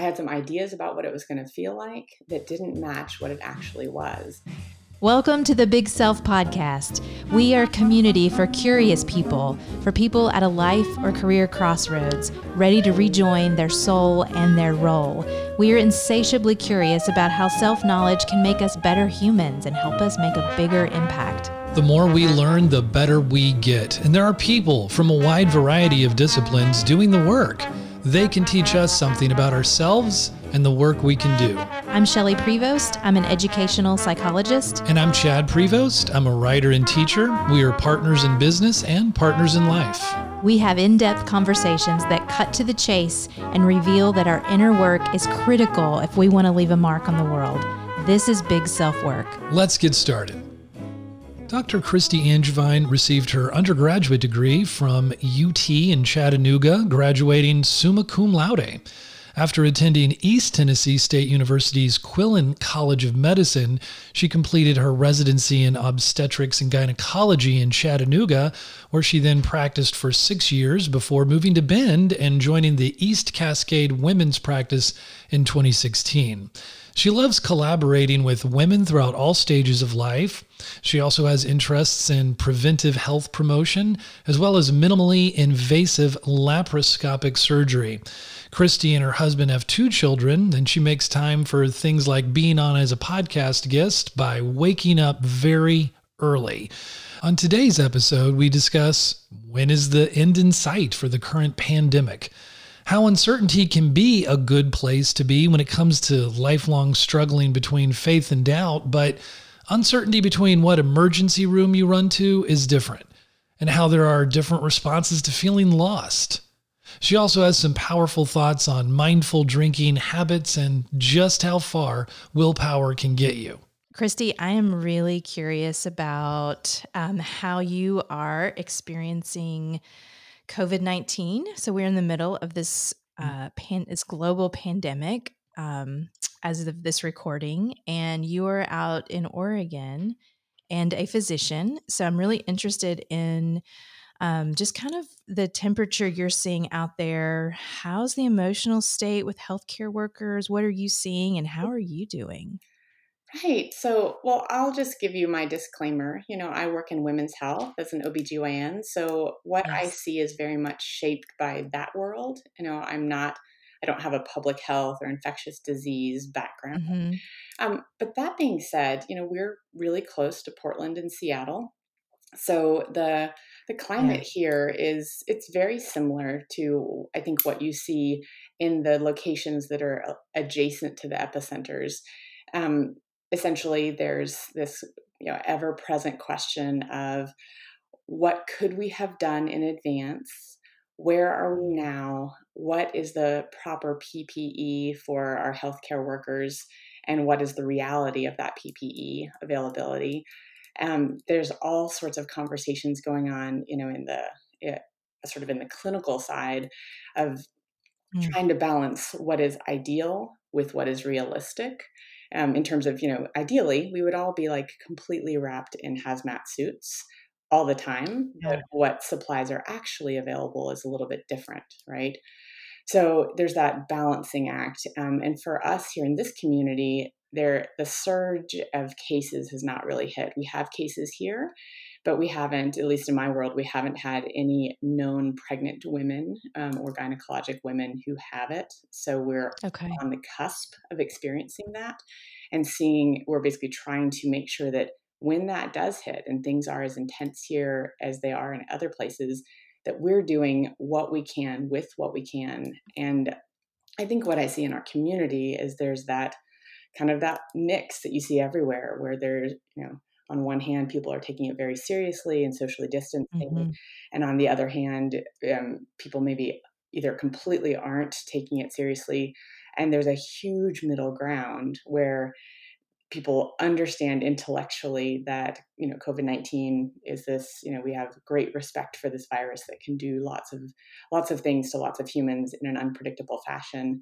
I had some ideas about what it was going to feel like that didn't match what it actually was. Welcome to the Big Self Podcast. We are a community for curious people, for people at a life or career crossroads, ready to rejoin their soul and their role. We are insatiably curious about how self knowledge can make us better humans and help us make a bigger impact. The more we learn, the better we get. And there are people from a wide variety of disciplines doing the work. They can teach us something about ourselves and the work we can do. I'm Shelley Prevost. I'm an educational psychologist. And I'm Chad Prevost. I'm a writer and teacher. We are partners in business and partners in life. We have in depth conversations that cut to the chase and reveal that our inner work is critical if we want to leave a mark on the world. This is big self work. Let's get started. Dr. Kristi Angevine received her undergraduate degree from UT in Chattanooga, graduating summa cum laude. After attending East Tennessee State University's Quillen College of Medicine, she completed her residency in obstetrics and gynecology in Chattanooga, where she then practiced for six years before moving to Bend and joining the East Cascade Women's Practice in 2016. She loves collaborating with women throughout all stages of life. She also has interests in preventive health promotion, as well as minimally invasive laparoscopic surgery. Kristi and her husband have two children, and she makes time for things like being on as a podcast guest by waking up very early. On today's episode, we discuss when is the end in sight for the current pandemic? How uncertainty can be a good place to be when it comes to lifelong struggling between faith and doubt, but uncertainty between what emergency room you run to is different, and how there are different responses to feeling lost. She also has some powerful thoughts on mindful drinking habits and just how far willpower can get you. Kristi, I am really curious about um, how you are experiencing COVID 19. So we're in the middle of this, mm. uh, pan- this global pandemic um, as of this recording, and you are out in Oregon and a physician. So I'm really interested in um, just kind of the temperature you're seeing out there. How's the emotional state with healthcare workers? What are you seeing, and how are you doing? Right. So, well, I'll just give you my disclaimer. You know, I work in women's health as an OBGYN. So, what yes. I see is very much shaped by that world. You know, I'm not, I don't have a public health or infectious disease background. Mm-hmm. Um, but that being said, you know, we're really close to Portland and Seattle. So, the, the climate yeah. here is it's very similar to i think what you see in the locations that are adjacent to the epicenters um, essentially there's this you know ever present question of what could we have done in advance? Where are we now? What is the proper ppe for our healthcare workers? And what is the reality of that ppe availability? Um, there's all sorts of conversations going on you know in the sort of in the clinical side of mm. trying to balance what is ideal with what is realistic um, in terms of you know ideally we would all be like completely wrapped in hazmat suits all the time yeah. but what supplies are actually available is a little bit different right so there's that balancing act um, and for us here in this community there the surge of cases has not really hit we have cases here but we haven't, at least in my world, we haven't had any known pregnant women um, or gynecologic women who have it. So we're okay. on the cusp of experiencing that and seeing, we're basically trying to make sure that when that does hit and things are as intense here as they are in other places, that we're doing what we can with what we can. And I think what I see in our community is there's that kind of that mix that you see everywhere where there's, you know, on one hand, people are taking it very seriously and socially distancing, mm-hmm. and on the other hand, um, people maybe either completely aren't taking it seriously, and there's a huge middle ground where people understand intellectually that you know covid-19 is this you know we have great respect for this virus that can do lots of lots of things to lots of humans in an unpredictable fashion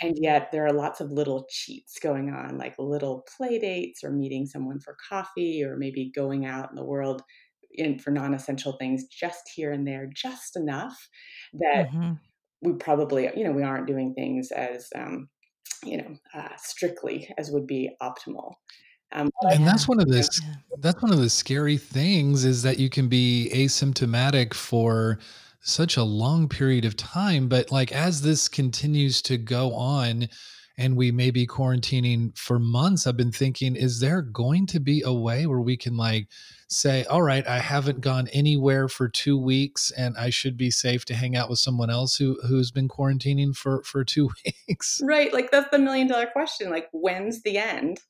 and yet there are lots of little cheats going on, like little play dates or meeting someone for coffee or maybe going out in the world in for non-essential things just here and there, just enough that mm-hmm. we probably, you know, we aren't doing things as, um, you know, uh, strictly as would be optimal. Um, and that's one of the that's one of the scary things is that you can be asymptomatic for such a long period of time but like as this continues to go on and we may be quarantining for months i've been thinking is there going to be a way where we can like say all right i haven't gone anywhere for 2 weeks and i should be safe to hang out with someone else who who's been quarantining for for 2 weeks? Right like that's the million dollar question like when's the end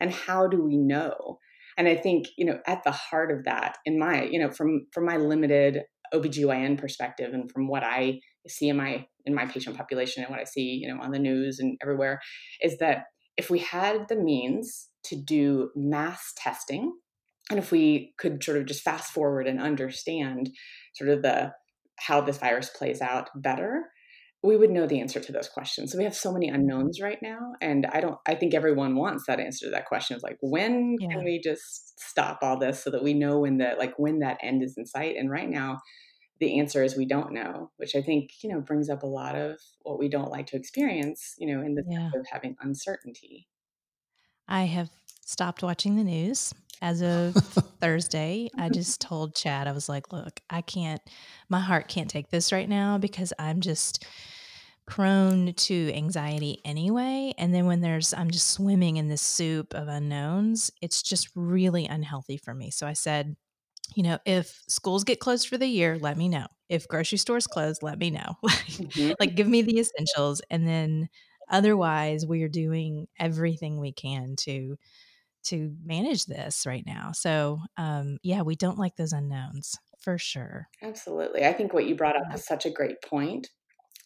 and how do we know? And i think you know at the heart of that in my you know from from my limited OBGYN perspective and from what I see in my in my patient population and what I see, you know, on the news and everywhere is that if we had the means to do mass testing and if we could sort of just fast forward and understand sort of the how this virus plays out better, we would know the answer to those questions. So we have so many unknowns right now. And I don't, I think everyone wants that answer to that question is like, when yeah. can we just stop all this so that we know when the, like when that end is in sight? And right now, the answer is we don't know, which I think, you know, brings up a lot of what we don't like to experience, you know, in the yeah. of having uncertainty. I have stopped watching the news as of Thursday. I just told Chad, I was like, look, I can't, my heart can't take this right now because I'm just prone to anxiety anyway. And then when there's, I'm just swimming in this soup of unknowns, it's just really unhealthy for me. So I said, you know, if schools get closed for the year, let me know. If grocery stores close, let me know. mm-hmm. Like, give me the essentials. And then otherwise, we are doing everything we can to to manage this right now. So, um, yeah, we don't like those unknowns for sure. Absolutely. I think what you brought up is such a great point.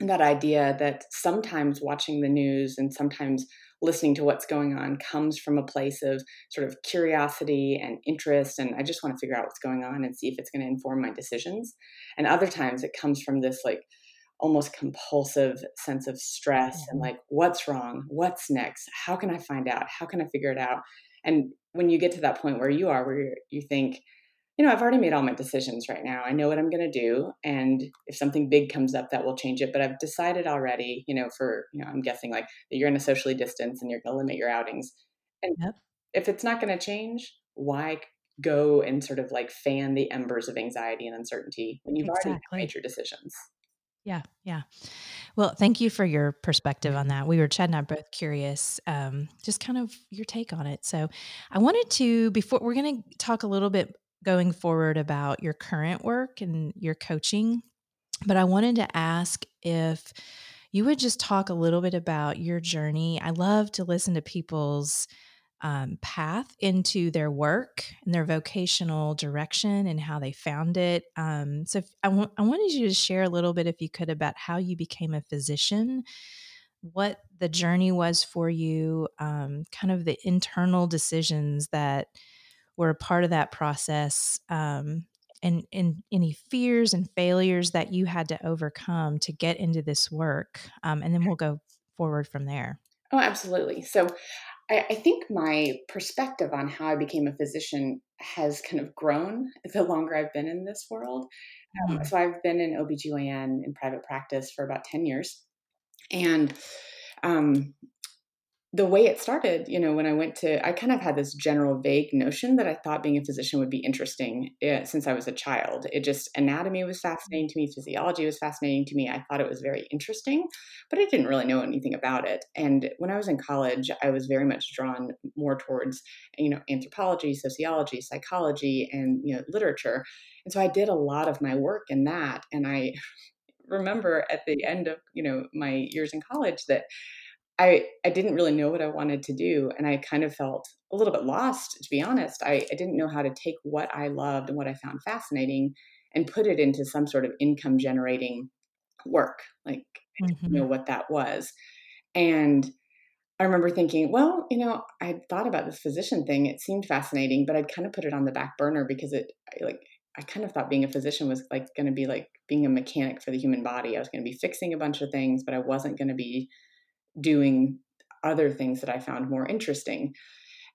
That idea that sometimes watching the news and sometimes listening to what's going on comes from a place of sort of curiosity and interest and i just want to figure out what's going on and see if it's going to inform my decisions. And other times it comes from this like almost compulsive sense of stress mm-hmm. and like what's wrong? What's next? How can i find out? How can i figure it out? And when you get to that point where you are where you think you know, I've already made all my decisions right now. I know what I'm going to do. And if something big comes up, that will change it. But I've decided already, you know, for, you know, I'm guessing like that you're going to socially distance and you're going to limit your outings. And yep. if it's not going to change, why go and sort of like fan the embers of anxiety and uncertainty when you've exactly. already made your decisions? Yeah, yeah. Well, thank you for your perspective on that. We were Chad and I both curious, um, just kind of your take on it. So, I wanted to before we're going to talk a little bit going forward about your current work and your coaching. But I wanted to ask if you would just talk a little bit about your journey. I love to listen to people's um, path into their work and their vocational direction and how they found it. Um, so I, w- I wanted you to share a little bit, if you could, about how you became a physician, what the journey was for you, um, kind of the internal decisions that were a part of that process um, and, and any fears and failures that you had to overcome to get into this work um, and then we'll go forward from there. Oh absolutely. So I, I, think my perspective on how i became a physician has kind of grown the longer i've been in this world. Um, mm-hmm. so i've been in obgyn in private practice for about 10 years and um, the way it started, you know, when I went to, I kind of had this general vague notion that I thought being a physician would be interesting uh, since I was a child. It just, anatomy was fascinating to me, physiology was fascinating to me. I thought it was very interesting, but I didn't really know anything about it. And when I was in college, I was very much drawn more towards, you know, anthropology, sociology, psychology, and, you know, literature. And so I did a lot of my work in that. And I remember at the end of, you know, my years in college that I, I didn't really know what I wanted to do. And I kind of felt a little bit lost, to be honest. I, I didn't know how to take what I loved and what I found fascinating and put it into some sort of income generating work. Like, mm-hmm. I didn't know what that was. And I remember thinking, well, you know, I thought about this physician thing. It seemed fascinating, but I'd kind of put it on the back burner because it, like, I kind of thought being a physician was like going to be like being a mechanic for the human body. I was going to be fixing a bunch of things, but I wasn't going to be doing other things that I found more interesting.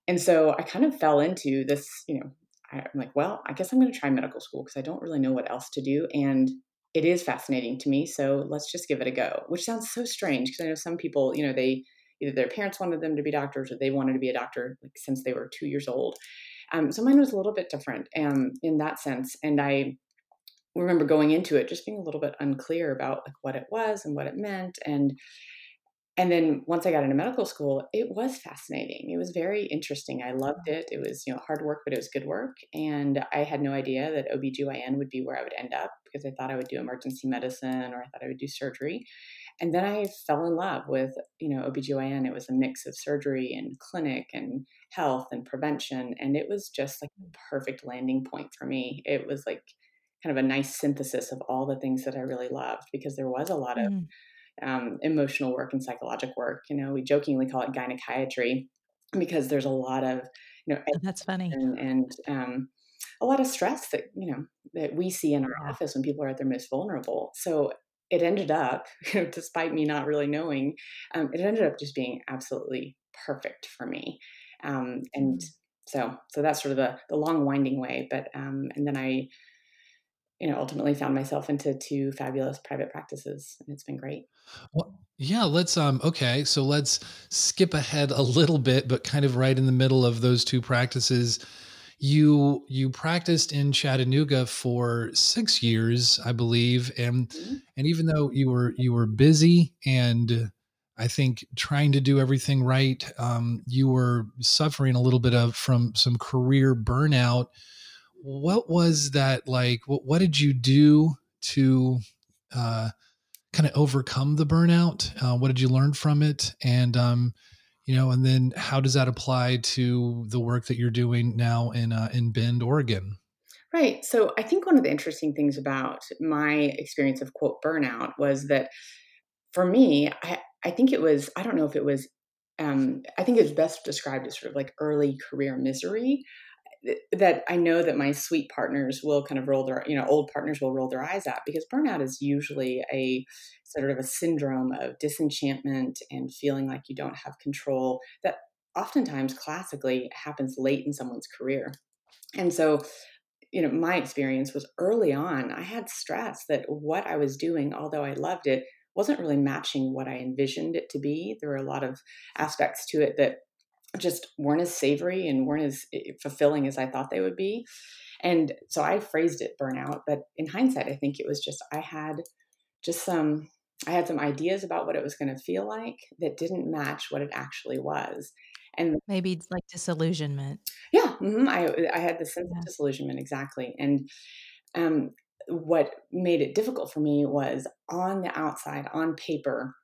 And so I kind of fell into this, you know, I'm like, well, I guess I'm going to try medical school because I don't really know what else to do. And it is fascinating to me. So let's just give it a go, which sounds so strange because I know some people, you know, they either their parents wanted them to be doctors or they wanted to be a doctor like, since they were two years old. Um, so mine was a little bit different um, in that sense. And I remember going into it just being a little bit unclear about like what it was and what it meant. And and then once I got into medical school, it was fascinating. It was very interesting. I loved it. It was, you know, hard work, but it was good work. And I had no idea that OBGYN would be where I would end up because I thought I would do emergency medicine or I thought I would do surgery. And then I fell in love with, you know, OBGYN. It was a mix of surgery and clinic and health and prevention. And it was just like the perfect landing point for me. It was like kind of a nice synthesis of all the things that I really loved because there was a lot of mm um, emotional work and psychological work. You know, we jokingly call it gynecology because there's a lot of, you know, oh, that's funny and, and um, a lot of stress that you know that we see in our yeah. office when people are at their most vulnerable. So it ended up, you know, despite me not really knowing, um, it ended up just being absolutely perfect for me. Um, and mm. so, so that's sort of the the long winding way. But um, and then I you know, ultimately found myself into two fabulous private practices and it's been great. Well, yeah, let's um okay, so let's skip ahead a little bit but kind of right in the middle of those two practices. You you practiced in Chattanooga for 6 years, I believe, and mm-hmm. and even though you were you were busy and I think trying to do everything right, um, you were suffering a little bit of from some career burnout what was that like? What, what did you do to uh, kind of overcome the burnout? Uh, what did you learn from it? And, um, you know, and then how does that apply to the work that you're doing now in, uh, in Bend, Oregon? Right. So I think one of the interesting things about my experience of quote burnout was that for me, I, I think it was, I don't know if it was um, I think it's best described as sort of like early career misery that I know that my sweet partners will kind of roll their, you know, old partners will roll their eyes at because burnout is usually a sort of a syndrome of disenchantment and feeling like you don't have control that oftentimes classically happens late in someone's career. And so, you know, my experience was early on, I had stress that what I was doing, although I loved it, wasn't really matching what I envisioned it to be. There were a lot of aspects to it that just weren't as savory and weren't as eh, fulfilling as I thought they would be. And so I phrased it burnout, but in hindsight, I think it was just I had just some I had some ideas about what it was going to feel like that didn't match what it actually was. And maybe it's like disillusionment. Yeah, mm-hmm, I I had the sense yeah. of disillusionment exactly. And um, what made it difficult for me was on the outside, on paper,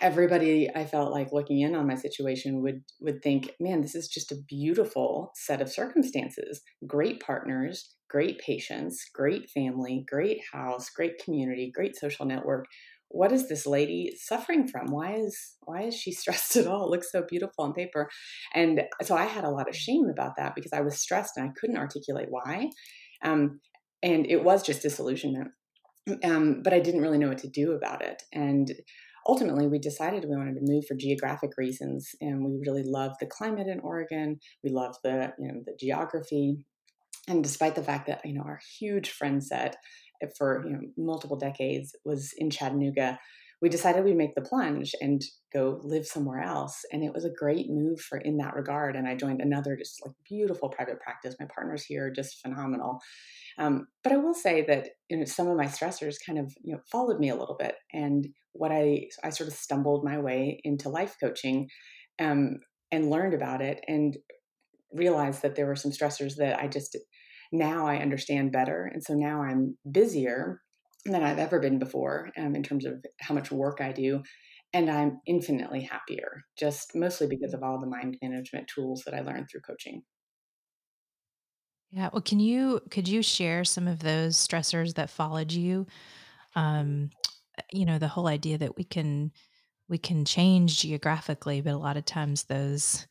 everybody I felt like looking in on my situation would would think, man, this is just a beautiful set of circumstances. Great partners, great patients, great family, great house, great community, great social network. What is this lady suffering from? Why is why is she stressed at all? It looks so beautiful on paper. And so I had a lot of shame about that because I was stressed and I couldn't articulate why. Um, and it was just disillusionment. Um, but I didn't really know what to do about it. And ultimately we decided we wanted to move for geographic reasons and we really love the climate in oregon. We love the you know the geography. And despite the fact that you know our huge friend set eh, for you know multiple decades was in chattanooga we decided we'd make the plunge and go live somewhere else. And it was a great move for in that regard. And i joined another just like beautiful private practice. My partners here are just phenomenal. Um, but I will say that you know some of my stressors kind of you know followed me a little bit, and what I I sort of stumbled my way into life coaching, um, and learned about it, and realized that there were some stressors that I just now I understand better, and so now I'm busier than I've ever been before um, in terms of how much work I do. And I'm infinitely happier, just mostly because of all the mind management tools that I learned through coaching. Yeah. Well, can you could you share some of those stressors that followed you? Um, you know, the whole idea that we can we can change geographically, but a lot of times those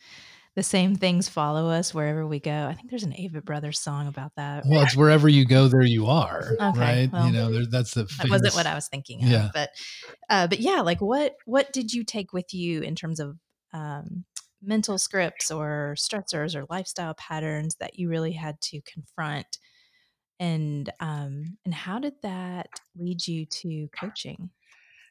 the same things follow us wherever we go. I think there's an Avett Brothers song about that. Well, it's wherever you go, there you are, okay, right? Well, you know, there, that's the famous, that wasn't what I was thinking of, yeah. but uh, but yeah, like what what did you take with you in terms of um, mental scripts or stressors or lifestyle patterns that you really had to confront and um, and how did that lead you to coaching?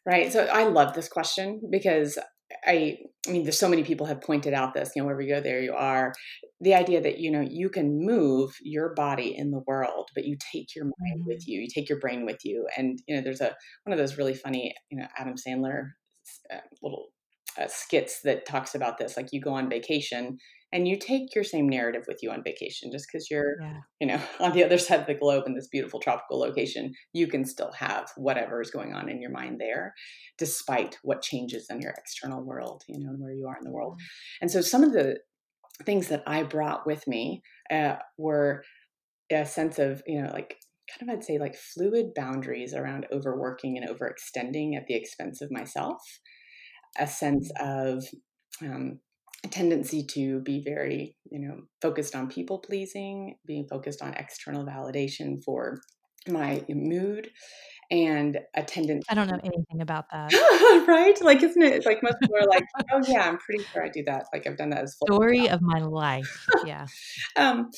Right. So I love this question because I, I mean, there's so many people have pointed out this, you know, wherever you go, there you are. The idea that, you know, you can move your body in the world, but you take your mind mm-hmm. with you, you take your brain with you. And, you know, there's a, one of those really funny, you know, Adam Sandler uh, little uh, skits that talks about this. Like you go on vacation and you take your same narrative with you on vacation just because you're yeah. you know on the other side of the globe in this beautiful tropical location you can still have whatever is going on in your mind there despite what changes in your external world you know and where you are in the world and so some of the things that i brought with me uh, were a sense of you know like kind of i'd say like fluid boundaries around overworking and overextending at the expense of myself a sense mm. of um, tendency to be very, you know, focused on people pleasing, being focused on external validation for my mood and a tendency. I don't know anything about that. right? Like, isn't it? like most people are like, oh yeah, I'm pretty sure I do that. Like I've done that as story of my life. Yeah. um,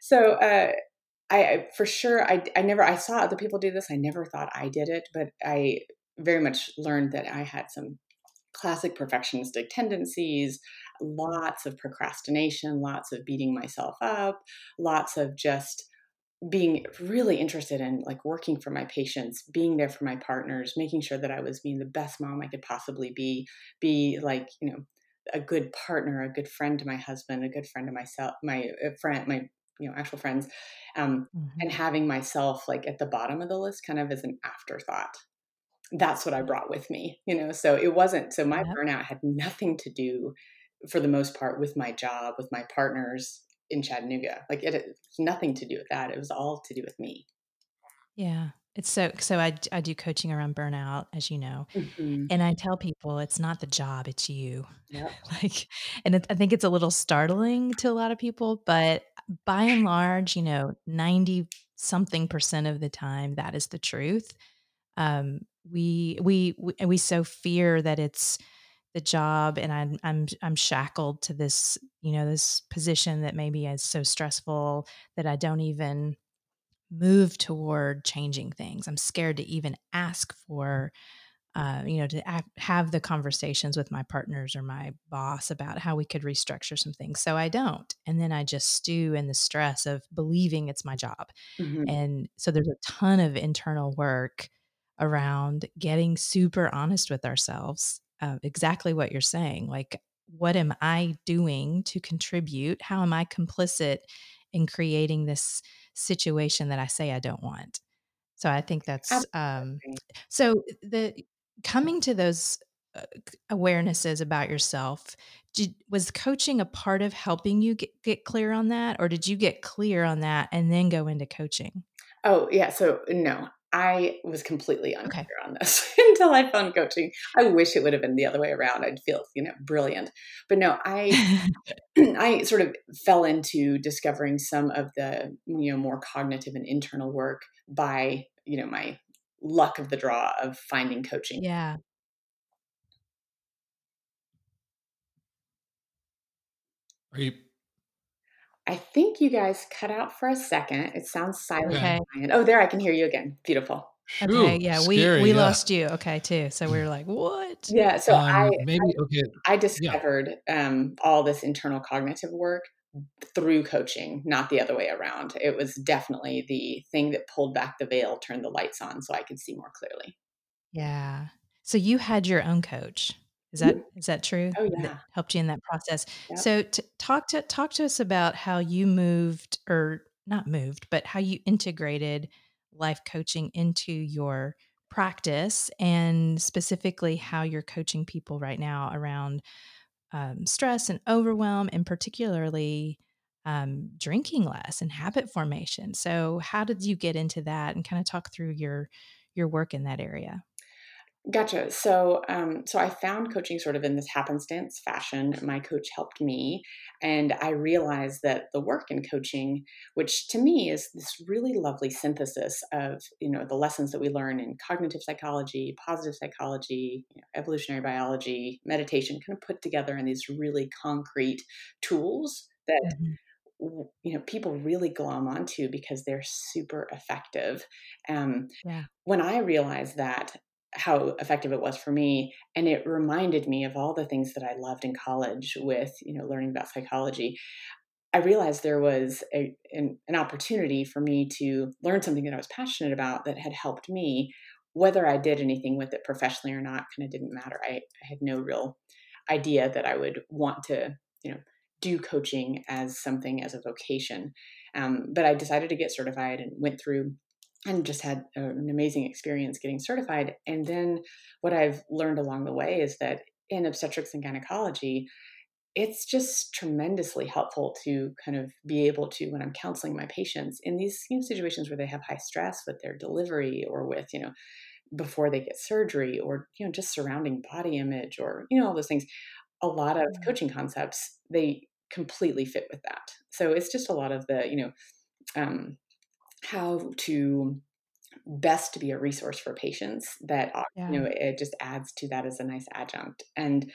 so uh, I for sure I I never I saw other people do this. I never thought I did it, but I very much learned that I had some classic perfectionistic tendencies lots of procrastination, lots of beating myself up, lots of just being really interested in like working for my patients, being there for my partners, making sure that I was being the best mom I could possibly be, be like, you know, a good partner, a good friend to my husband, a good friend to myself, my uh, friend, my you know actual friends, um, mm-hmm. and having myself like at the bottom of the list, kind of as an afterthought. That's what I brought with me, you know. So it wasn't. So my burnout had nothing to do for the most part with my job, with my partners in Chattanooga. Like it nothing to do with that. It was all to do with me. Yeah. It's so so I I do coaching around burnout as you know. Mm-hmm. And I tell people it's not the job, it's you. Yeah. like and it, I think it's a little startling to a lot of people, but by and large, you know, 90 something percent of the time that is the truth. Um we we we, we so fear that it's the job and I'm I'm I'm shackled to this, you know, this position that maybe is so stressful that I don't even move toward changing things. I'm scared to even ask for uh, you know, to have the conversations with my partners or my boss about how we could restructure some things. So I don't. And then I just stew in the stress of believing it's my job. Mm-hmm. And so there's a ton of internal work around getting super honest with ourselves uh, exactly what you're saying. Like, what am I doing to contribute? How am I complicit in creating this situation that I say I don't want? So I think that's um, so the coming to those uh, awarenesses about yourself. Did, was coaching a part of helping you get, get clear on that, or did you get clear on that and then go into coaching? Oh yeah, so no, I was completely unclear okay. on this until I found coaching. I wish it would have been the other way around. I'd feel, you know, brilliant. But no, I I sort of fell into discovering some of the, you know, more cognitive and internal work by, you know, my luck of the draw of finding coaching. Yeah. Are you I think you guys cut out for a second. It sounds silent. Okay. Oh, there I can hear you again. Beautiful. Okay, yeah, scary, we we yeah. lost you. Okay, too. So we were like, "What?" Yeah. So um, I maybe I, okay. I discovered yeah. um, all this internal cognitive work through coaching, not the other way around. It was definitely the thing that pulled back the veil, turned the lights on, so I could see more clearly. Yeah. So you had your own coach. Is that is that true? Oh yeah, that helped you in that process. Yep. So to, talk to talk to us about how you moved or not moved, but how you integrated life coaching into your practice, and specifically how you're coaching people right now around um, stress and overwhelm, and particularly um, drinking less and habit formation. So, how did you get into that, and kind of talk through your your work in that area? Gotcha. So, um, so I found coaching sort of in this happenstance fashion. My coach helped me, and I realized that the work in coaching, which to me is this really lovely synthesis of you know the lessons that we learn in cognitive psychology, positive psychology, you know, evolutionary biology, meditation, kind of put together in these really concrete tools that. Mm-hmm you know people really glom onto because they're super effective um, yeah. when i realized that how effective it was for me and it reminded me of all the things that i loved in college with you know learning about psychology. I realized there was a, an, an opportunity for me to learn something that i was passionate about that had helped me. Whether i did anything with it professionally or not kind of didn't matter. I, I had no real idea that i would want to you know do coaching as something as a vocation. Um, but I decided to get certified and went through and just had an amazing experience getting certified. And then what I've learned along the way is that in obstetrics and gynecology, it's just tremendously helpful to kind of be able to when i'm counseling my patients in these you know, situations where they have high stress with their delivery or with you know before they get surgery or you know just surrounding body image or you know all those things a lot of coaching concepts they completely fit with that so it's just a lot of the you know um, how to best to be a resource for patients that yeah. you know it just adds to that as a nice adjunct. And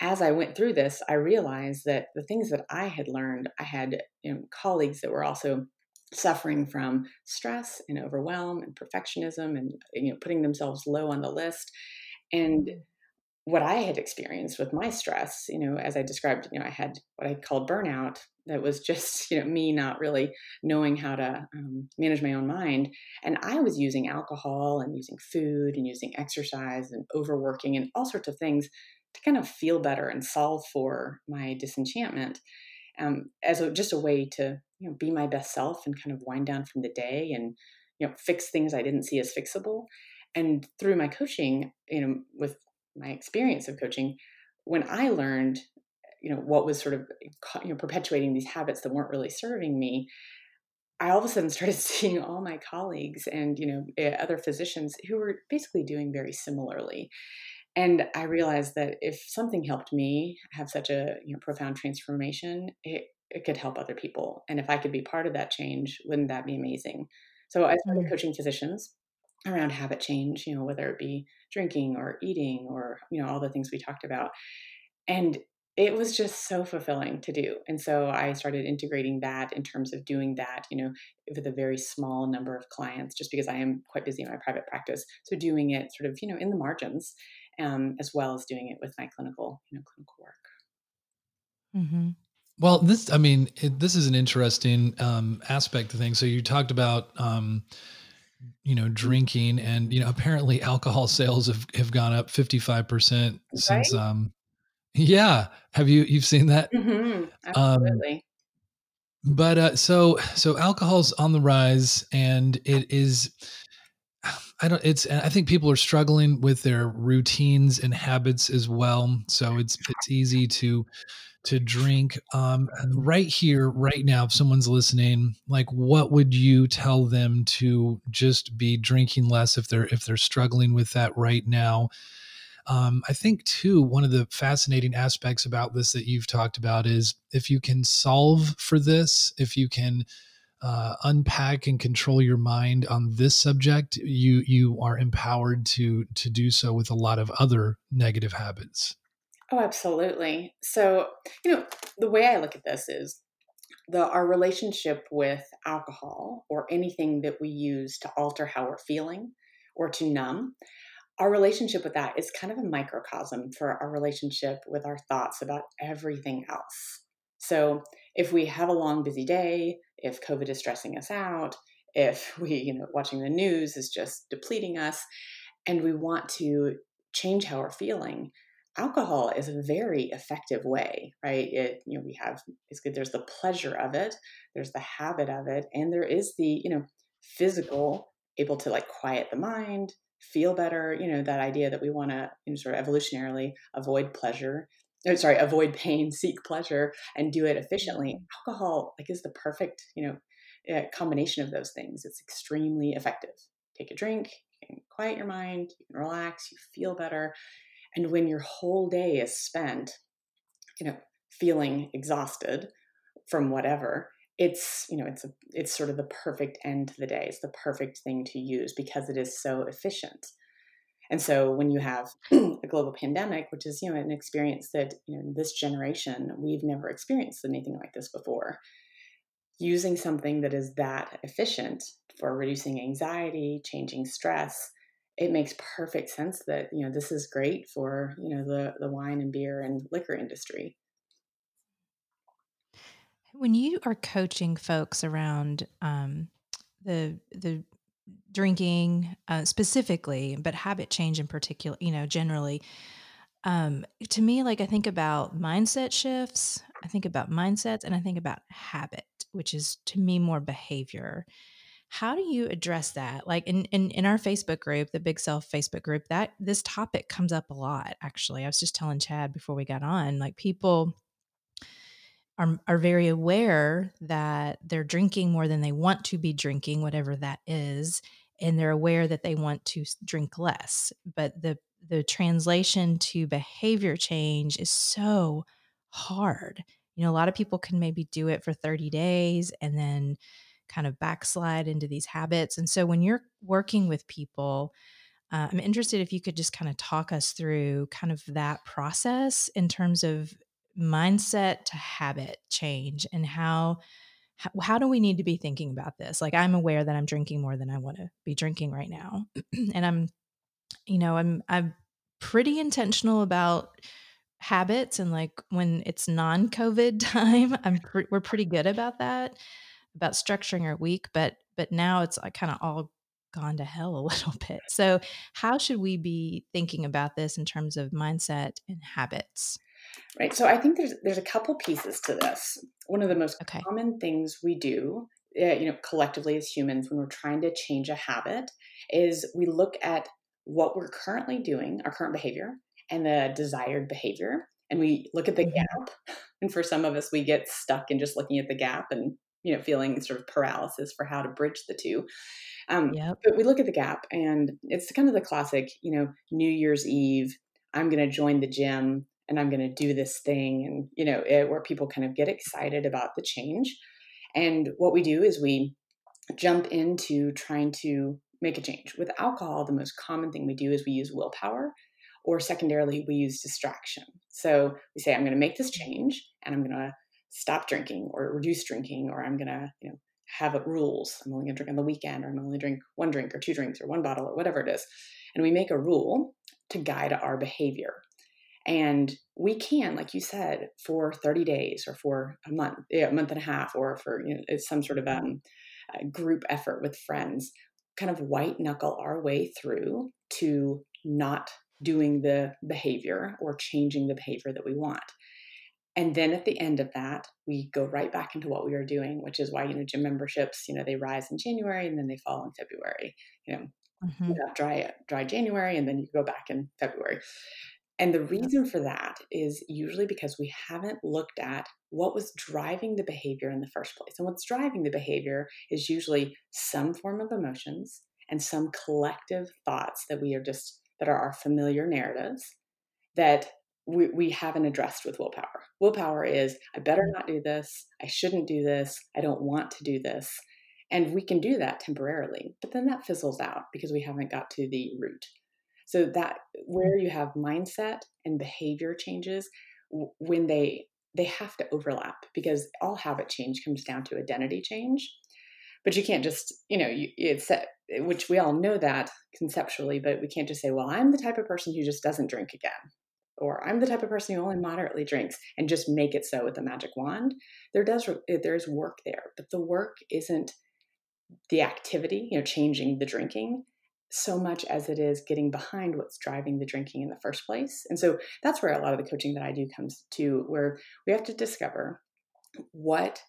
as i went through this i realized that the things that i had learned i had you know, colleagues that were also suffering from stress and overwhelm and perfectionism and you know putting themselves low on the list. And mm what I had experienced with my stress, you know, as I described, you know, I had what I called burnout. That was just, you know, me not really knowing how to um, manage my own mind. And I was using alcohol and using food and using exercise and overworking and all sorts of things to kind of feel better and solve for my disenchantment um, as a, just a way to, you know, be my best self and kind of wind down from the day and, you know, fix things I didn't see as fixable. And through my coaching, you know, with my experience of coaching, when I learned, you know, what was sort of you know perpetuating these habits that weren't really serving me, I all of a sudden started seeing all my colleagues and you know eh, other physicians who were basically doing very similarly. And I realized that if something helped me have such a you know, profound transformation, it, it could help other people. And if I could be part of that change, wouldn't that be amazing? So I started mm. coaching physicians around habit change, you know, whether it be drinking or eating or, you know, all the things we talked about. And it was just so fulfilling to do. And so I started integrating that in terms of doing that, you know, with a very small number of clients, just because I am quite busy in my private practice. So doing it sort of, you know, in the margins, um, as well as doing it with my clinical, you know, clinical work. Mm-hmm. Well, this, I mean, it, this is an interesting um, aspect of things. So you talked about, um, you know, drinking and, you know, apparently alcohol sales have, have gone up 55% right? since, um, yeah. Have you, you've seen that? Mm-hmm. Um, Absolutely. Um, but, uh, so, so alcohol's on the rise and it is, I don't, it's, I think people are struggling with their routines and habits as well. So it's, it's easy to, to drink um, right here right now if someone's listening like what would you tell them to just be drinking less if they're if they're struggling with that right now um, i think too one of the fascinating aspects about this that you've talked about is if you can solve for this if you can uh, unpack and control your mind on this subject you you are empowered to to do so with a lot of other negative habits Oh, absolutely. So, you know, the way I look at this is the our relationship with alcohol or anything that we use to alter how we're feeling or to numb, our relationship with that is kind of a microcosm for our relationship with our thoughts about everything else. So, if we have a long busy day, if COVID is stressing us out, if we, you know, watching the news is just depleting us and we want to change how we're feeling, alcohol is a very effective way, right? It, you know, we have, it's good. There's the pleasure of it, there's the habit of it, and there is the, you know, physical, able to like quiet the mind, feel better, you know, that idea that we want to you know, sort of evolutionarily avoid pleasure, or sorry, avoid pain, seek pleasure, and do it efficiently. Mm-hmm. Alcohol, like, is the perfect, you know, uh, combination of those things. It's extremely effective. Take a drink, you can quiet your mind, you can relax, you feel better and when your whole day is spent, you know, feeling exhausted from whatever, it's you know it's a, it's sort of the perfect end to the day. It's the perfect thing to use because it is so efficient. And so when you have a global pandemic, which is you know an experience that you know this generation we've never experienced anything like this before, using something that is that efficient for reducing anxiety, changing stress, it makes perfect sense that you know this is great for you know the the wine and beer and liquor industry. When you are coaching folks around um, the the drinking uh, specifically, but habit change in particular, you know, generally, um, to me, like I think about mindset shifts, I think about mindsets, and I think about habit, which is to me more behavior. How do you address that? Like in, in in our Facebook group, the Big Self Facebook group, that this topic comes up a lot. Actually, I was just telling Chad before we got on, like people are are very aware that they're drinking more than they want to be drinking, whatever that is, and they're aware that they want to drink less. But the the translation to behavior change is so hard. You know, a lot of people can maybe do it for 30 days and then kind of backslide into these habits. And so when you're working with people, uh, I'm interested if you could just kind of talk us through kind of that process in terms of mindset to habit change and how, how do we need to be thinking about this? Like i'm aware that i'm drinking more than i want to be drinking right now and i'm you know i'm i'm pretty intentional about habits and like when it's non-covid time i'm pre- we're pretty good about that about structuring our week but but now it's like kind of all gone to hell a little bit. So how should we be thinking about this in terms of mindset and habits Right. So I think there's there's a couple pieces to this. One of the most okay common things we do, uh, you know, collectively as humans when we're trying to change a habit, is we look at what we're currently doing, our current behavior, and the desired behavior, and we look at the Mhm. gap. And for some of us, we get stuck in just looking at the gap and you know feeling sort of paralysis for how to bridge the two. Um, yep but we look at the gap, and it's kind of the classic, you know, New Year's Eve. I'm going to join the gym and I'm going to do this thing, and you know, it, where people kind of get excited about the change. And what we do is we jump into trying to make a change. With alcohol, the most common thing we do is we use willpower, or secondarily, we use distraction. So we say, I'm going to make this mm-hmm. change, and I'm going to stop drinking or reduce drinking, or I'm going to, you know, have rules. I'm only going to drink on the weekend, or I'm only drink one drink or two drinks or one bottle or whatever it is. And we make a rule to guide our behavior. And we can, like you said, for 30 days or for a month, a month and a half, or for you know, some sort of um, group effort with friends, kind of white knuckle our way through to not doing the behavior or changing the behavior that we want. And then at the end of that, we go right back into what we were doing, which is why, you know, gym memberships, you know, they rise in January and then they fall in February. You know, mm-hmm. you dry dry January and then you go back in February. And the reason for that is usually because we haven't looked at what was driving the behavior in the first place. And what's driving the behavior is usually some form of emotions and some collective thoughts that we are just, that are our familiar narratives that we, we haven't addressed with willpower. Willpower is, I better mm. not do this. I shouldn't do this. I don't want to do this. And we can do that temporarily, but then that fizzles out because we haven't got to the root. So that where mm-hmm. you have mindset and behavior changes, when they they have to overlap because all habit change comes down to identity change. But you can't just, you know, you, it's which we all know that conceptually, but we can't just say, well, I'm the type of person who just doesn't drink again or I'm the type of person who only moderately drinks and just make it so with a magic wand. There does there's work there, but the work isn't the activity, you know, changing the drinking so much as it is getting behind what's driving the drinking in the first place. And so that's where a lot of the coaching that I do comes to, where we have to discover what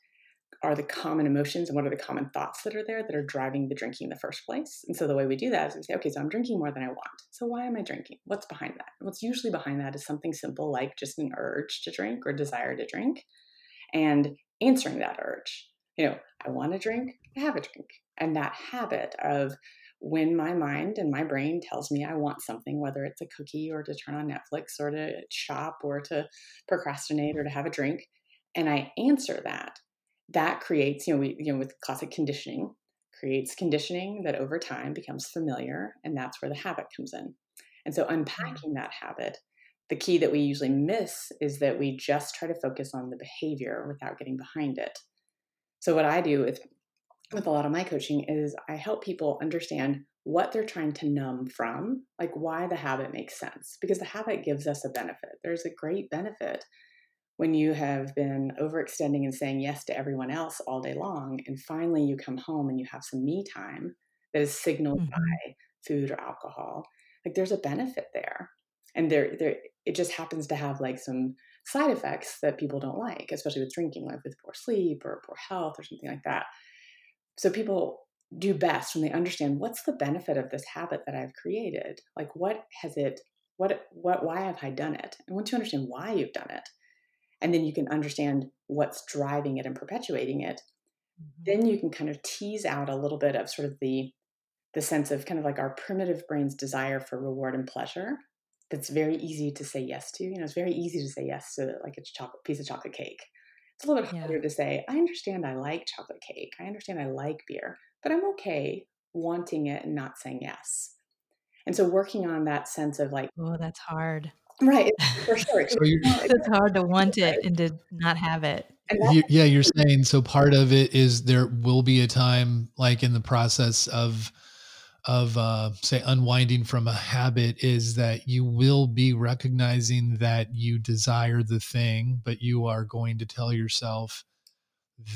are the common emotions and what are the common thoughts that are there that are driving the drinking in the first place. And so the way we do that is we say, okay, so I'm drinking more than I want. So why am I drinking? What's behind that? What's usually behind that is something simple like just an urge to drink or desire to drink and answering that urge. You know, I want to drink, I have a drink. And that habit of when my mind and my brain tells me I want something, whether it's a cookie or to turn on Netflix or to shop or to procrastinate or to have a drink, and I answer that, that creates, you know, we, you know, with classic conditioning, creates conditioning that over time becomes familiar, and that's where the habit comes in. And so mm-hmm. unpacking that habit, the key that we usually miss is that we just try to focus on the behavior without getting behind it. So what I do with with a lot of my coaching is I help people understand what they're trying to numb from, like why the habit makes sense, because the habit gives us a benefit. There's a great benefit when you have been overextending and saying yes to everyone else all day long, and finally you come home and you have some me time that is signaled mm-hmm. by food or alcohol. Like there's a benefit there, and there, there, it just happens to have like some side effects that people don't like, especially with drinking, like with poor sleep or poor health or something like that. So people do best when they understand what's the benefit of this habit that I've created? Like what has it what what why have I done it? And once you understand why you've done it, and then you can understand what's driving it and perpetuating it, mm-hmm. then you can kind of tease out a little bit of sort of the the sense of kind of like our primitive brain's desire for reward and pleasure that's very easy to say yes to. You know, it's very easy to say yes to like a chocolate piece of chocolate cake. It's a little bit harder yeah. to say, I understand I like chocolate cake. I understand I like beer, but I'm okay wanting it and not saying yes. And so working on that sense of like, oh, that's hard. Right, for sure. so it's hard to want it and to not have it. You, yeah, you're saying so. Part of it is there will be a time, like in the process of of uh, say unwinding from a habit is that you will be recognizing that you desire the thing but you are going to tell yourself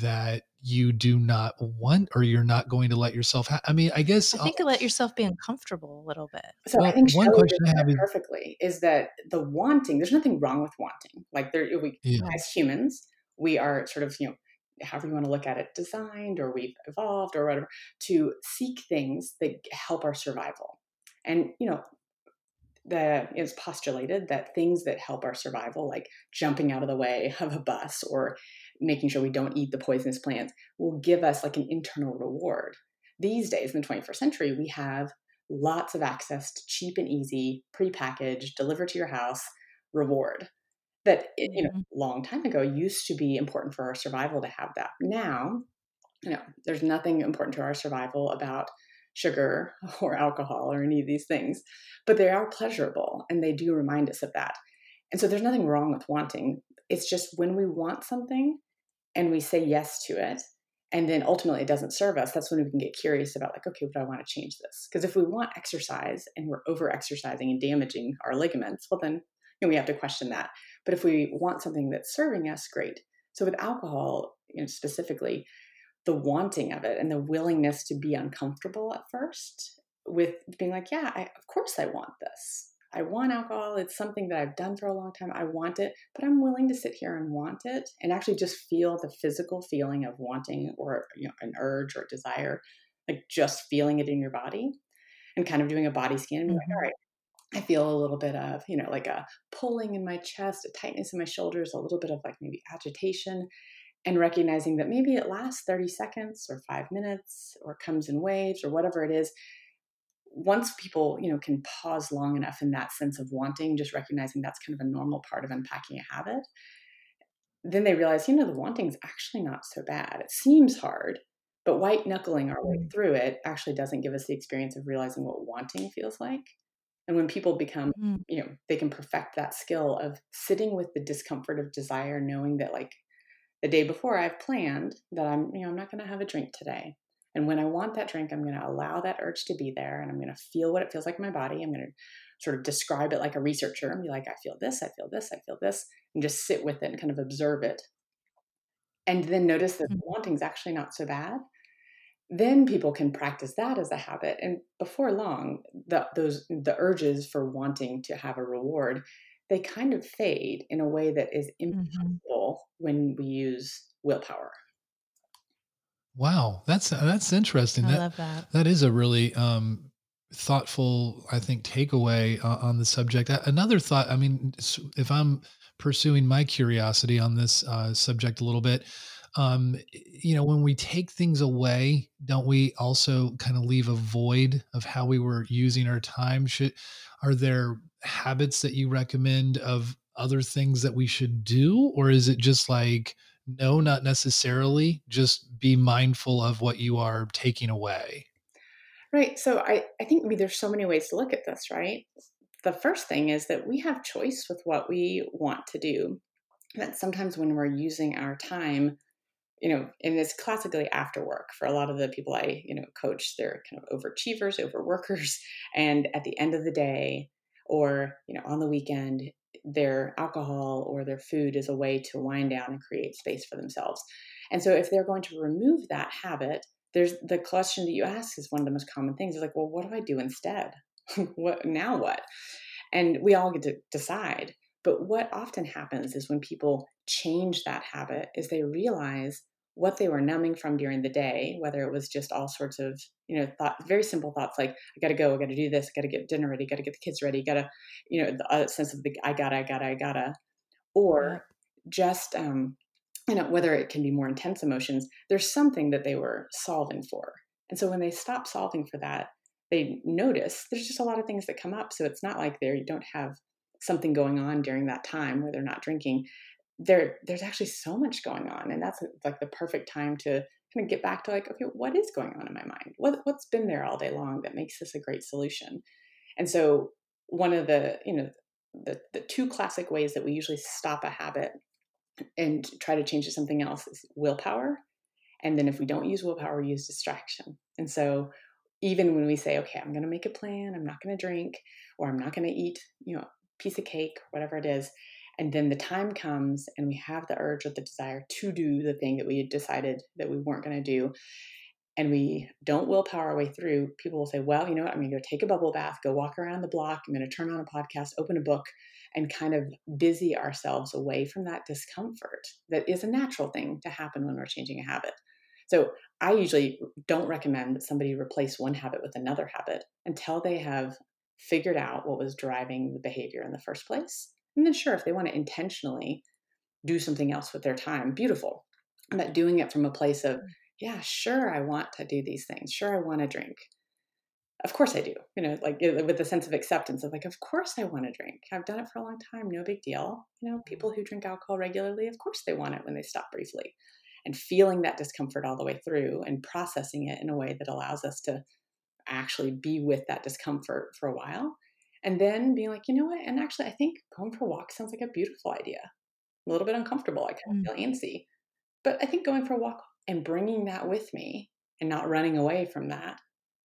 that you do not want or you're not going to let yourself ha- i mean i guess i think I'll, let yourself be uncomfortable a little bit so well, i think one question i have is, perfectly is that the wanting there's nothing wrong with wanting like there we yeah. as humans we are sort of you know however you want to look at it, designed or we've evolved or whatever, to seek things that help our survival. And, you know, the it's postulated that things that help our survival, like jumping out of the way of a bus or making sure we don't eat the poisonous plants, will give us like an internal reward. These days in the 21st century, we have lots of access to cheap and easy, prepackaged, delivered to your house reward that you know mm-hmm. long time ago used to be important for our survival to have that. Now you know there's nothing important to our survival about sugar or alcohol or any of these things but they are pleasurable and they do remind us of that. And so there's nothing wrong with wanting. It's just when we want something and we say yes to it and then ultimately it doesn't serve us that's when we can get curious about like okay would i want to change this. Because if we want exercise and we're over exercising and damaging our ligaments well then you know, we have to question that but if we want something that's serving us, great. So with alcohol, you know, specifically, the wanting of it and the willingness to be uncomfortable at first with being like, yeah, I, of course I want this. I want alcohol. It's something that I've done for a long time. I want it, but I'm willing to sit here and want it and actually just feel the physical feeling of wanting or you know, an urge or desire, like just feeling it in your body and kind of doing a body scan and be mm-hmm. like, all right, I feel a little bit of, you know, like a pulling in my chest, a tightness in my shoulders, a little bit of like maybe agitation, and recognizing that maybe it lasts 30 seconds or five minutes or comes in waves or whatever it is. Once people, you know, can pause long enough in that sense of wanting, just recognizing that's kind of a normal part of unpacking a habit, then they realize, you know, the wanting is actually not so bad. It seems hard, but white knuckling our way mm. through it actually doesn't give us the experience of realizing what wanting feels like. And when people become, mm-hmm. you know, they can perfect that skill of sitting with the discomfort of desire, knowing that like the day before I've planned that I'm, you know, I'm not going to have a drink today. And when I want that drink, I'm going to allow that urge to be there and I'm going to feel what it feels like in my body. I'm going to sort of describe it like a researcher and be like, I feel this, I feel this, I feel this, and just sit with it and kind of observe it. And then notice that mm-hmm. wanting is actually not so bad then people can practice that as a habit and before long the, those the urges for wanting to have a reward they kind of fade in a way that is mm-hmm. impossible mm-hmm. when we use willpower wow that's that's interesting I that, love that that is a really um thoughtful i think takeaway uh, on the subject another thought i mean if i'm pursuing my curiosity on this uh, subject a little bit um, you know, when we take things away, don't we also kind of leave a void of how we were using our time? Should are there habits that you recommend of other things that we should do, or is it just like no, not necessarily? Just be mindful of what you are taking away. Right. So I, I think there's so many ways to look at this, right? The first thing is that we have choice with what we want to do. That sometimes when we're using our time you know, and it's classically after work for a lot of the people I, you know, coach. They're kind of overachievers, overworkers, and at the end of the day, or you know, on the weekend, their alcohol or their food is a way to wind down and create space for themselves. And so, if they're going to remove that habit, there's the question that you ask is one of the most common things. Is like, well, what do I do instead? what now? What? And we all get to decide. But what often happens is when people change that habit, is they realize what they were numbing from during the day, whether it was just all sorts of, you know, thought, very simple thoughts like, I got to go, I got to do this, I got to get dinner ready, got to get the kids ready, got to, you know, the uh, sense of the, I gotta, I gotta, I gotta, or just, um, you know, whether it can be more intense emotions, there's something that they were solving for. And so when they stop solving for that, they notice there's just a lot of things that come up. So it's not like they don't have something going on during that time where they're not drinking there there's actually so much going on and that's like the perfect time to kind of get back to like okay what is going on in my mind? What what's been there all day long that makes this a great solution? And so one of the you know the the two classic ways that we usually stop a habit and try to change to something else is willpower and then if we don't use willpower we use distraction. And so even when we say okay i'm going to make a plan i'm not going to drink or i'm not going to eat you know piece of cake whatever it is and then the time comes and we have the urge or the desire to do the thing that we had decided that we weren't going to do and we don't willpower our way through people will say well you know what? I'm going to go take a bubble bath go walk around the block i'm going to turn on a podcast open a book and kind of busy ourselves away from that discomfort that is a natural thing to happen when we're changing a habit. So i usually don't recommend that somebody replace one habit with another habit until they have figured out what was driving the behavior in the first place and then, sure, if they want to intentionally do something else with their time, beautiful. But doing it from a place of, mm. yeah, sure, I want to do these things. Sure, I want to drink. Of course I do. You know, like with a sense of acceptance of like, of course I want to drink. I've done it for a long time. No big deal. You know, people who drink alcohol regularly, of course they want it when they stop briefly. And feeling that discomfort all the way through and processing it in a way that allows us to actually be with that discomfort for a while and then being like, you know what? And actually, I think going for a walk sounds like a beautiful idea. A little bit uncomfortable. I kind of mm. feel antsy. But I think going for a walk and bringing that with me and not running away from that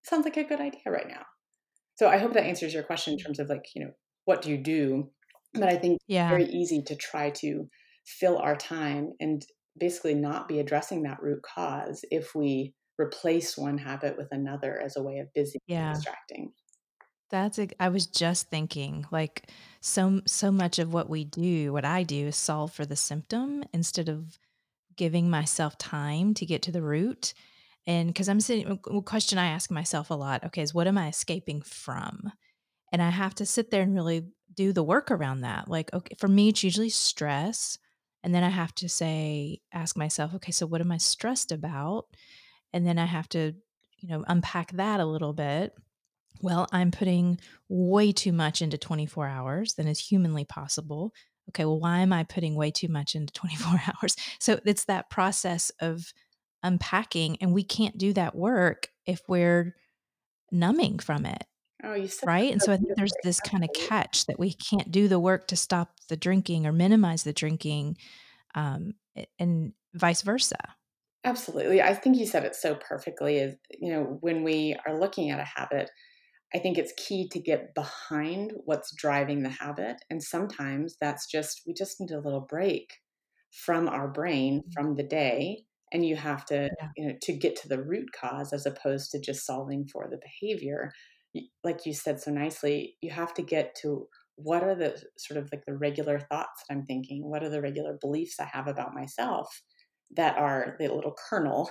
sounds like a good idea right now. So I hope that answers your question in terms of like, you know, what do you do? But I think yeah. very easy to try to fill our time and basically not be addressing that root cause if we replace one habit with another as a way of busy yeah. distracting. That's a, I was just thinking like so so much of what we do, what I do is solve for the symptom instead of giving myself time to get to the root. And cuz I'm sitting a question I ask myself a lot, okay, is what am I escaping from? And I have to sit there and really do the work around that. Like okay, for me it's usually stress and then I have to say ask myself, okay, so what am I stressed about? And then I have to, you know, unpack that a little bit well, I'm putting way too much into 24 hours than is humanly possible. Okay, well, why am I putting way too much into 24 hours? So it's that process of unpacking, and we can't do that work if we're numbing from it. Oh, you said right. And so I think there's this kind of catch that we can't do the work to stop the drinking or minimize the drinking, um, and vice versa. Absolutely. I think you said it so perfectly. Is you know when we are looking at a habit, I think it's key to get behind what's driving the habit. And sometimes that's just, we just need a little break from our brain mm-hmm. from the day. And you have to, yeah. you know, to get to the root cause as opposed to just solving for the behavior. Like you said so nicely, you have to get to what are the sort of like the regular thoughts that I'm thinking? What are the regular beliefs I have about myself that are the little kernel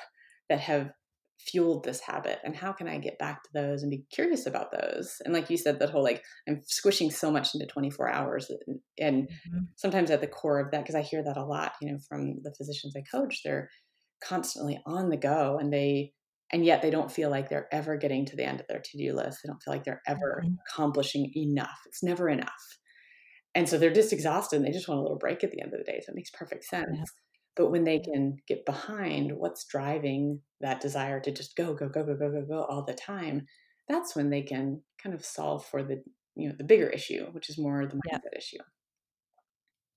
that have fueled this habit and how can i get back to those and be curious about those and like you said that whole like i'm squishing so much into 24 hours and mm-hmm. sometimes at the core of that because i hear that a lot you know from the physicians i coach they're constantly on the go and they and yet they don't feel like they're ever getting to the end of their to-do list they don't feel like they're ever mm-hmm. accomplishing enough it's never enough and so they're just exhausted and they just want a little break at the end of the day so it makes perfect sense yeah. But when they can get behind what's driving that desire to just go, go, go, go, go, go, go all the time, that's when they can kind of solve for the you know the bigger issue, which is more the mindset yeah. issue.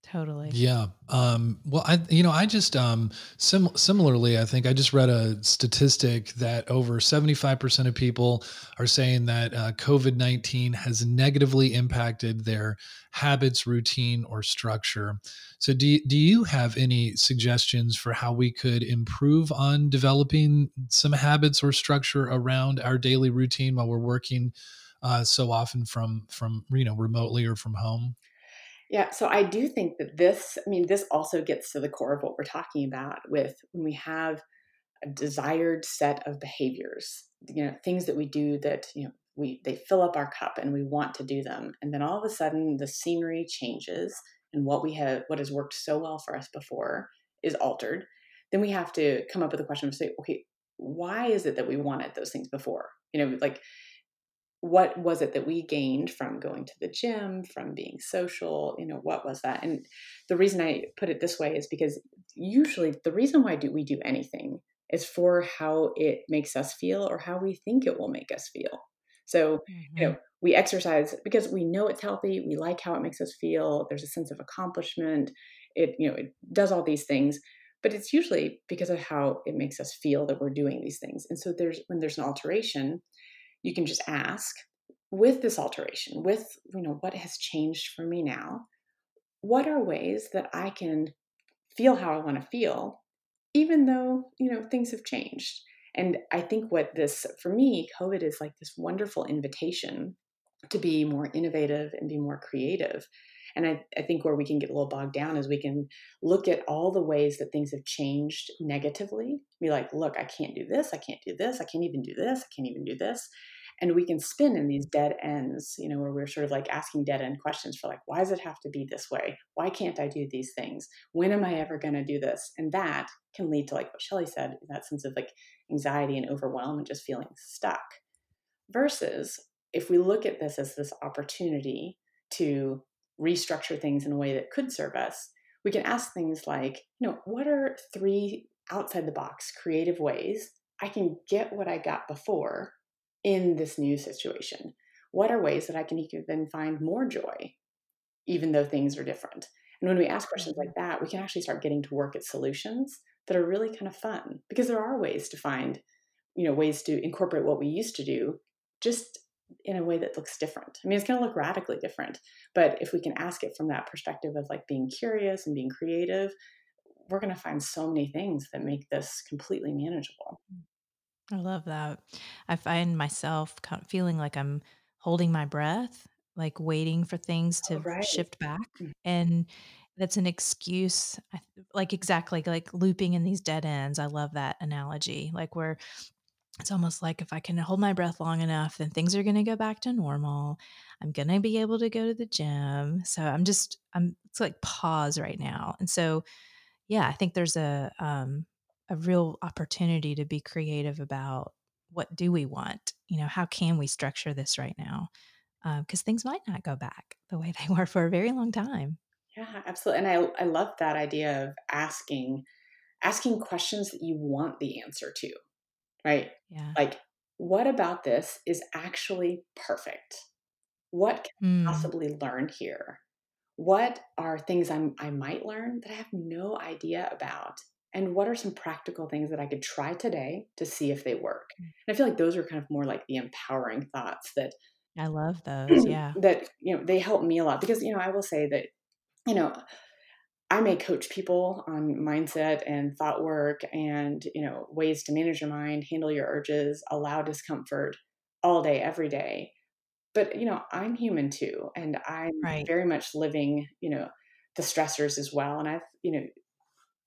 Totally. Yeah. Um, well, I, you know, I just, um, sim- similarly, I think I just read a statistic that over 75% of people are saying that uh, COVID 19 has negatively impacted their habits, routine, or structure. So, do do you have any suggestions for how we could improve on developing some habits or structure around our daily routine while we're working uh, so often from, from, you know, remotely or from home? Yeah, so I do think that this, I mean, this also gets to the core of what we're talking about with when we have a desired set of behaviors, you know, things that we do that, you know, we they fill up our cup and we want to do them. And then all of a sudden the scenery changes and what we have what has worked so well for us before is altered. Then we have to come up with a question of say, okay, why is it that we wanted those things before? You know, like what was it that we gained from going to the gym from being social you know what was that? And the reason i put it this way is because usually the reason why do we do anything is for how it makes us feel or how we think it will make us feel. So mm-hmm. you know we exercise because we know it's healthy we like how it makes us feel there's a sense of accomplishment it you know it does all these things but it's usually because of how it makes us feel that we're doing these things. And so there's when there's an alteration you can just ask with this alteration with you know what has changed for me now what are ways that i can feel how i want to feel even though you know things have changed? And i think what this for me covid is like this wonderful invitation to be more innovative and be more creative and I, I think where we can get a little bogged down is we can look at all the ways that things have changed negatively. Be like look i can't do this i can't do this i can't even do this i can't even do this. And we can spin in these dead ends you know where we're sort of like asking dead end questions for like why does it have to be this way? Why can't i do these things? When am i ever going to do this? And that can lead to like what shelly said that sense of like anxiety and overwhelm and just feeling stuck. Versus if we look at this as this opportunity to restructure things in a way that could serve us we can ask things like you know what are three outside the box creative ways i can get what i got before in this new situation? What are ways that I can even find more joy, even though things are different? And when we ask questions like mm-hmm. that, we can actually start getting to work at solutions that are really kind of fun because there are ways to find, you know, ways to incorporate what we used to do just in a way that looks different. I mean, it's going to look radically different, but if we can ask it from that perspective of like being curious and being creative, we're going to find so many things that make this completely manageable. I love that. I find myself feeling like I'm holding my breath, like waiting for things Oh, to right. shift back. Mm. And that's an excuse, like exactly like looping in these dead ends. I love that analogy. Like where it's almost like if I can hold my breath long enough, then things are going to go back to normal. I'm going to be able to go to the gym. So I'm just, I'm, it's like pause right now. And so, yeah, I think there's a, um, a real opportunity to be creative about what do we want? You know, how can we structure this right now? Because uh, things might not go back the way they were for a very long time. Yeah, absolutely. And I, I love that idea of asking asking questions that you want the answer to, right? Yeah. Like, what about this is actually perfect? What can I mm. possibly learn here? What are things I'm, I might learn that I have no idea about? and what are some practical things that I could try today to see if they work? Mm. And I feel like those are kind of more like the empowering thoughts that I love those. Yeah. that, you know, they help me a lot because, you know, I will say that, you know, I may coach people on mindset and thought work and, you know, ways to manage your mind, handle your urges, allow discomfort all day, every day. But, you know, I'm human too. And I'm right. very much living, you know, the stressors as well. And I've, you know,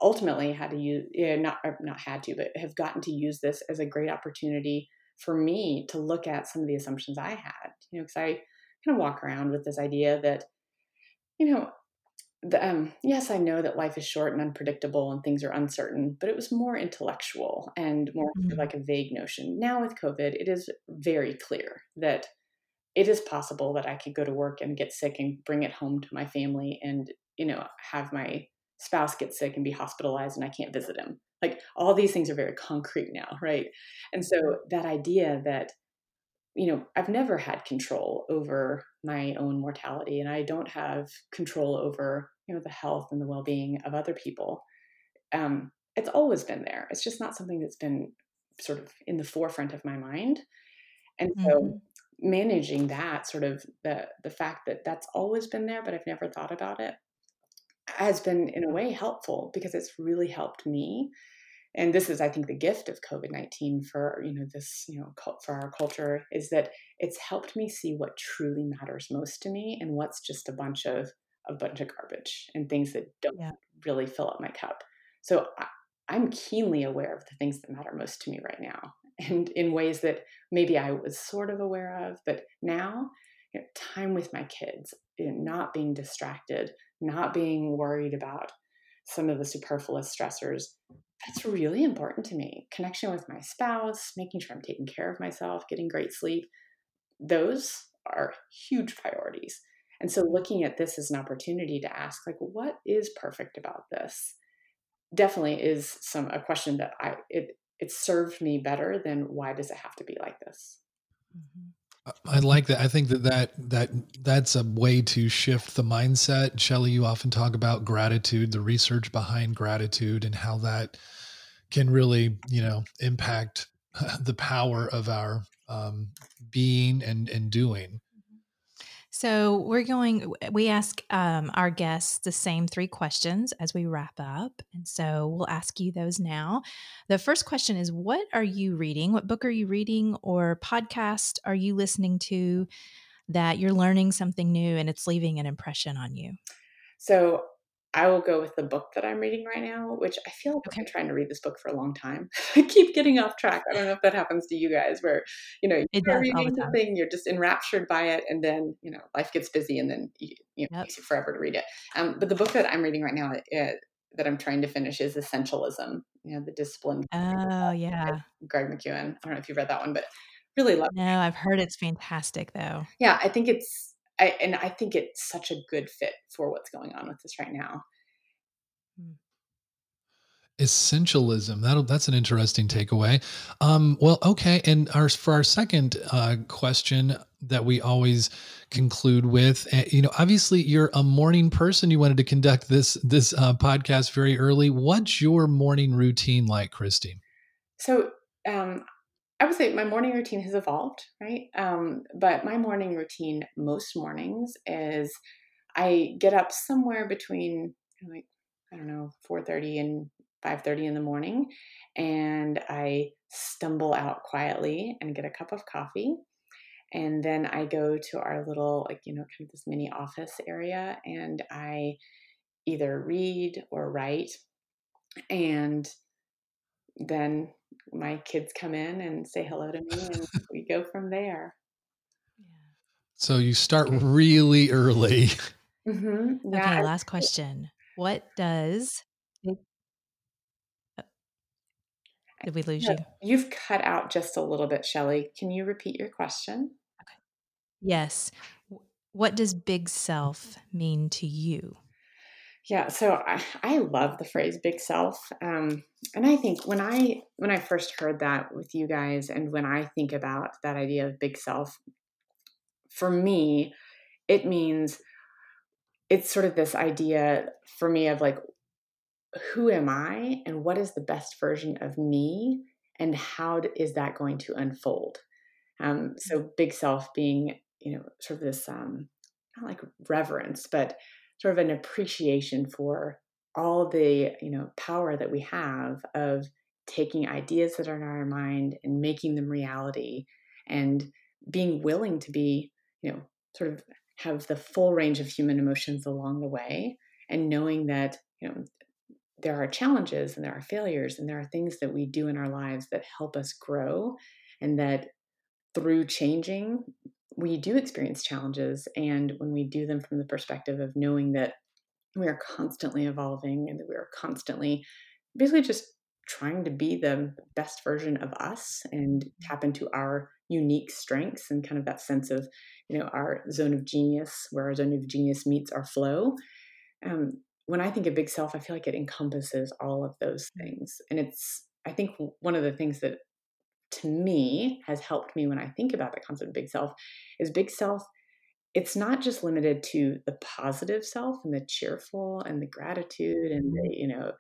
ultimately had to use you know, not er, not had to but have gotten to use this as a great opportunity for me to look at some of the assumptions i had you know because i kind of walk around with this idea that you know the, um, yes i know that life is short and unpredictable and things are uncertain but it was more intellectual and more mm-hmm. like a vague notion now with covid it is very clear that it is possible that i could go to work and get sick and bring it home to my family and you know have my spouse get sick and be hospitalized and I can't visit him. Like all these things are very concrete now, right? And so that idea that, you know, I've never had control over my own mortality and I don't have control over you know the health and the well-being of other people. Um, it's always been there. It's just not something that's been sort of in the forefront of my mind. And so mm-hmm. managing that sort of the the fact that that's always been there but i've never thought about it has been in a way helpful because it's really helped me and this is i think the gift of covid-19 for you know this you know for our culture is that it's helped me see what truly matters most to me and what's just a bunch of a bunch of garbage and things that don't yeah. really fill up my cup so I, i'm keenly aware of the things that matter most to me right now and in ways that maybe i was sort of aware of but now you know, time with my kids not being distracted not being worried about some of the superfluous stressors that's really important to me. Connection with my spouse, making sure I'm taking care of myself, getting great sleep. Those are huge priorities. And so looking at this as an opportunity to ask like what is perfect about this definitely is some a question that I it it served me better than why does it have to be like this? Mm-hmm. I like that. I think that, that that that's a way to shift the mindset. Shelley, you often talk about gratitude, the research behind gratitude, and how that can really, you know, impact the power of our um, being and and doing. So we're going. We ask um, our guests the same three questions as we wrap up, and so we'll ask you those now. The first question is: What are you reading? What book are you reading, or podcast are you listening to that you're learning something new and it's leaving an impression on you? So I will go with the book that I'm reading right now, which I feel like okay. I'm trying to read this book for a long time. I keep getting off track. I don't know if that happens to you guys, where you know you're reading the thing, you're just enraptured by it, and then you know life gets busy, and then you, you know, yep. it takes you forever to read it. Um, but the book that I'm reading right now, uh, that I'm trying to finish, is Essentialism. You know, the discipline. Oh yeah, Greg McKeown. I don't know if you've read that one, but really love. No, I've heard it's fantastic though. Yeah, I think it's I, and I think it's such a good fit for what's going on with this right now. Hmm. Essentialism. That that's an interesting takeaway. Um, well, okay, and our for our second uh, question that we always conclude with, uh, you know, obviously you're a morning person. You wanted to conduct this this uh, podcast very early. What's your morning routine like, Kristi? So um, I would say my morning routine has evolved, right? Um, but my morning routine most mornings is I get up somewhere between like I don't know 4:30 and 5:30 in the morning, and I stumble out quietly and get a cup of coffee, and then I go to our little like you know kind of this mini office area, and I either read or write, and then my kids come in and say hello to me and we go from there. So you start really early. Mm-hmm. Yeah. Okay, last question. What does uh did we lose you? You've cut out just a little bit, Shelley. Can you repeat your question? Okay. Yes. What does big self mean to you? Yeah, so I, I love the phrase "big self," um, and I think when I when I first heard that with you guys, and when I think about that idea of big self, for me, it means it's sort of this idea for me of like, who am I, and what is the best version of me, and how is that going to unfold? Um, so, big self being you know sort of this um, not like reverence, but sort of an appreciation for all the you know power that we have of taking ideas that are in our mind and making them reality and being willing to be you know sort of have the full range of human emotions along the way and knowing that you know there are challenges and there are failures and there are things that we do in our lives that help us grow and that through changing we do experience challenges and when we do them from the perspective of knowing that we are constantly evolving and that we are constantly basically just trying to be the best version of us and tap into our unique strengths and kind of that sense of you know our zone of genius where our zone of genius meets our flow um, when i think of big self i feel like it encompasses all of those mm. things and it's i think one of the things that to me has helped me when I think about the concept of big self is big self it's not just limited to the positive self and the cheerful and the gratitude and the you know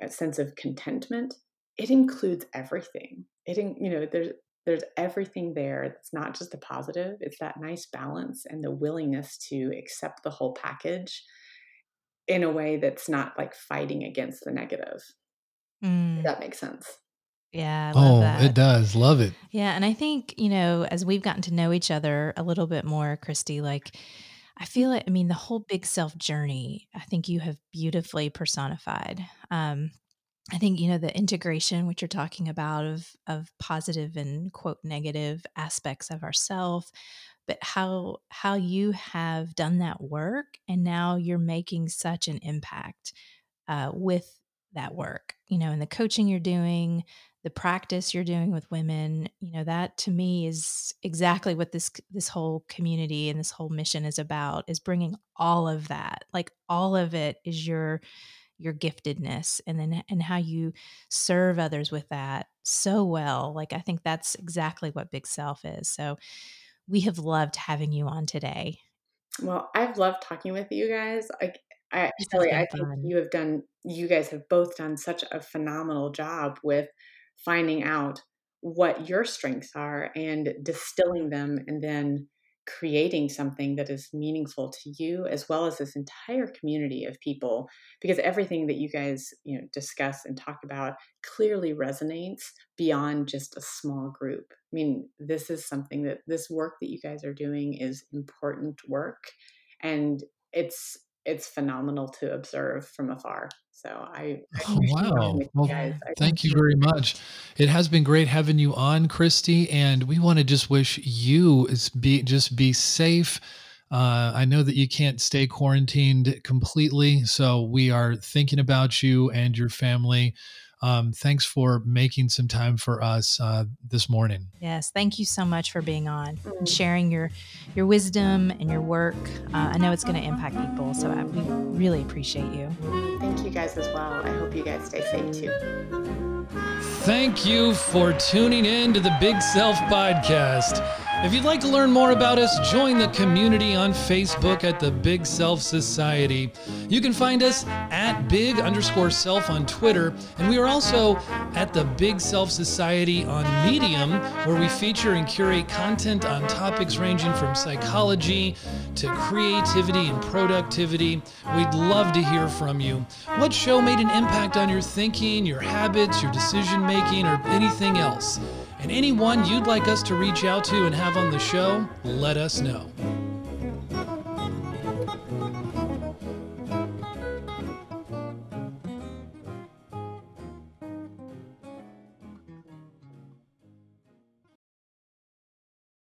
a sense of contentment. It includes everything. It you know there's there's everything there it's not just the positive it's that nice balance and the willingness to accept the whole package in a way that's not like fighting against the negative. Mm. that makes sense yeah. oh, that. it does. Love it. Yeah. And I think, you know, as we've gotten to know each other a little bit more, Kristi, like, I feel it. I mean, the whole big self journey, I think you have beautifully personified. Um, I think you know the integration which you're talking about of of positive and quote negative aspects of ourself, but how how you have done that work and now you're making such an impact uh, with that work. You know, in the coaching you're doing, the practice you're doing with women you know that to me is exactly what this this whole community and this whole mission is about is bringing all of that. Like all of it is your your giftedness and then and how you serve others with that so well. Like i think that's exactly what big self is. So we have loved having you on today. Well i've loved talking with you guys. Like I, Shelly, I think you have done, you guys have both done such a phenomenal job with finding out what your strengths are and distilling them and then creating something that is meaningful to you as well as this entire community of people. Because everything that you guys you know discuss and talk about clearly resonates beyond just a small group. I mean this is something that this work that you guys are doing is important work. And it's it's phenomenal to observe from afar so I, I oh, wow. Well, thank you very much. It has been great having you on, Kristi, and we want to just wish you is be just be safe. Uh, I know that you can't stay quarantined completely, so we are thinking about you and your family. Um, thanks for making some time for us uh, this morning. Yes, thank you so much for being on and sharing your your wisdom and your work. Uh, I know it's going to impact people, so I, we really appreciate you. Thank you guys as well. I hope you guys stay safe too. Thank you for tuning in to the Big Self Podcast. If you'd like to learn more about us, join the community on Facebook at the Big Self Society. You can find us at big underscore self on Twitter, and we are also at the Big Self Society on Medium, where we feature and curate content on topics ranging from psychology to creativity and productivity. We'd love to hear from you. What show made an impact on your thinking, your habits, your decision making, or anything else? And anyone you'd like us to reach out to and have on the show, let us know.